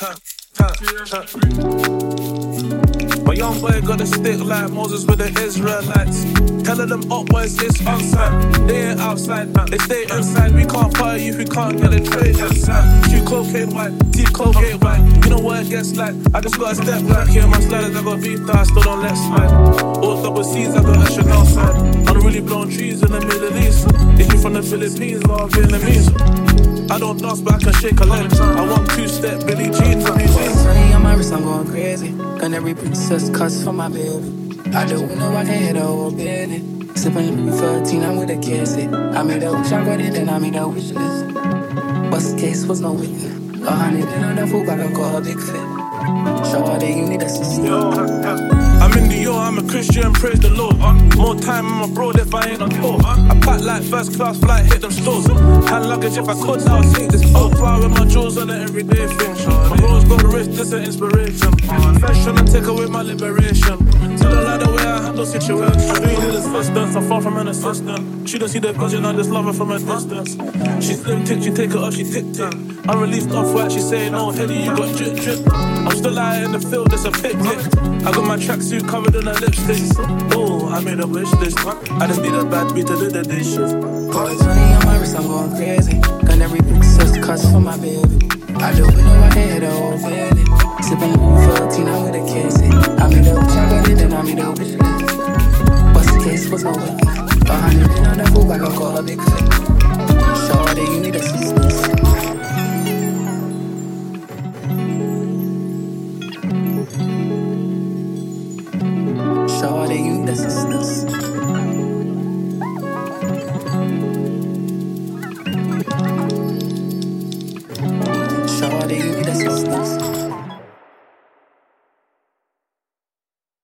My young boy got a stick like Moses with the Israelites. Telling them up boys it's outside. They ain't outside, now. they stay inside. We can't party if we can't get a trade inside. Shoot cocaine white, deep cocaine white. You know what it gets like. I just got a step back here, my sliders, I got beat I still don't let slide. All double C's, I got a Chanel side. I'm really blowing trees in the Middle East. If you from the Philippines or Vietnamese. I don't dance, but I can shake a leg. I want two step Billy Jeans on these jeans. on my wrist, I'm going crazy. Gun every princess cuts for my baby. I don't know I can hit a whole belly. Sipping Louis 13, I'm with a kiss. I made a wish, I got it, then I made a wish list. Worst case was no witness. A hundred in on the food, can call a big fit. Show her that you need a Christian, praise the Lord. More time, I'm abroad if I ain't on tour. I pack like first class flight, hit them stores. Hand luggage if I could, I would take this Oprah with my jewels on an everyday thing. My bro's got wrist, this an inspiration. Fresh trying take away my liberation. Tell the way I handle situations. Three little assistance, I'm far from an assistant. She don't see the vision, I just love her from a distance. She slim tick, she take it up, she tick tick. I released off white, she saying, oh, Eddie, you got drip drip. I'm still out in the field, it's a picnic. I got my tracksuit covered in a lipstick. Oh, I made a wish list. I just need a bad beat to do the dishes. Money on my wrist, I'm going crazy. Gun every princess cuts for my baby. I do it know I can hit a oh, whole valley. Sipping Louis 14, I'm with a kiss. I made a I it, then I made a wish list. On the food, I can call a big that you need assistance. Shawty, you need assistance. Shawty, you need assistance.